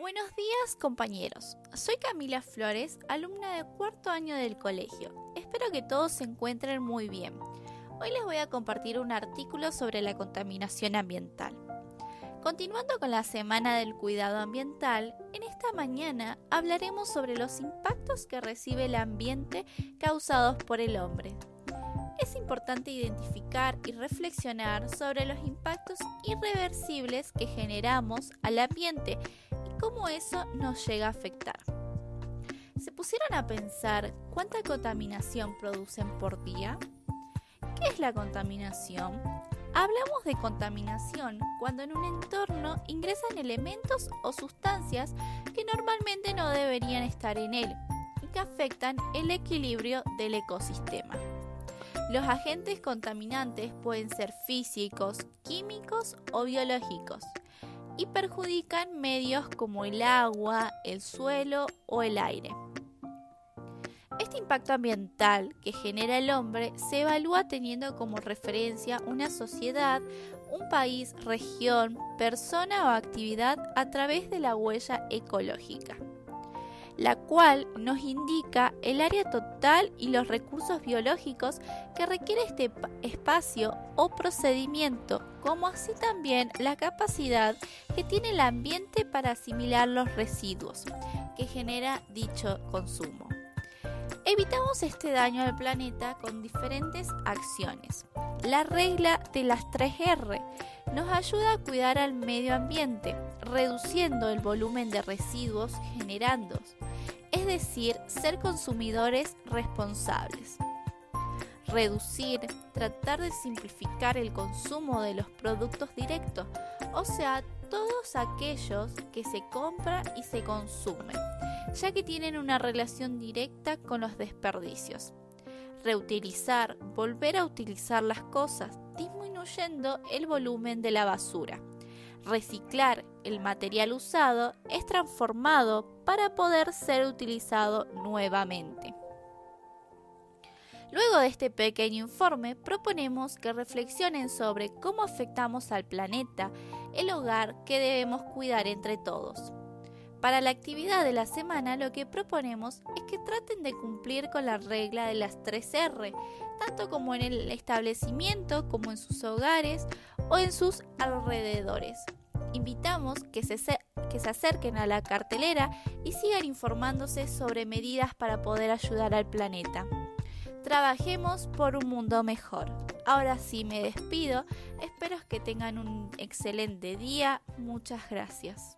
Buenos días compañeros, soy Camila Flores, alumna de cuarto año del colegio. Espero que todos se encuentren muy bien. Hoy les voy a compartir un artículo sobre la contaminación ambiental. Continuando con la semana del cuidado ambiental, en esta mañana hablaremos sobre los impactos que recibe el ambiente causados por el hombre es importante identificar y reflexionar sobre los impactos irreversibles que generamos al ambiente cómo eso nos llega a afectar. ¿Se pusieron a pensar cuánta contaminación producen por día? ¿Qué es la contaminación? Hablamos de contaminación cuando en un entorno ingresan elementos o sustancias que normalmente no deberían estar en él y que afectan el equilibrio del ecosistema. Los agentes contaminantes pueden ser físicos, químicos o biológicos y perjudican medios como el agua, el suelo o el aire. Este impacto ambiental que genera el hombre se evalúa teniendo como referencia una sociedad, un país, región, persona o actividad a través de la huella ecológica la cual nos indica el área total y los recursos biológicos que requiere este espacio o procedimiento, como así también la capacidad que tiene el ambiente para asimilar los residuos que genera dicho consumo. Evitamos este daño al planeta con diferentes acciones. La regla de las 3R nos ayuda a cuidar al medio ambiente, reduciendo el volumen de residuos generando es decir, ser consumidores responsables. Reducir, tratar de simplificar el consumo de los productos directos, o sea, todos aquellos que se compra y se consumen, ya que tienen una relación directa con los desperdicios. Reutilizar, volver a utilizar las cosas, disminuyendo el volumen de la basura reciclar el material usado es transformado para poder ser utilizado nuevamente. Luego de este pequeño informe, proponemos que reflexionen sobre cómo afectamos al planeta, el hogar que debemos cuidar entre todos. Para la actividad de la semana lo que proponemos es que traten de cumplir con la regla de las 3R, tanto como en el establecimiento como en sus hogares o en sus alrededores. Invitamos que se, que se acerquen a la cartelera y sigan informándose sobre medidas para poder ayudar al planeta. Trabajemos por un mundo mejor. Ahora sí me despido. Espero que tengan un excelente día. Muchas gracias.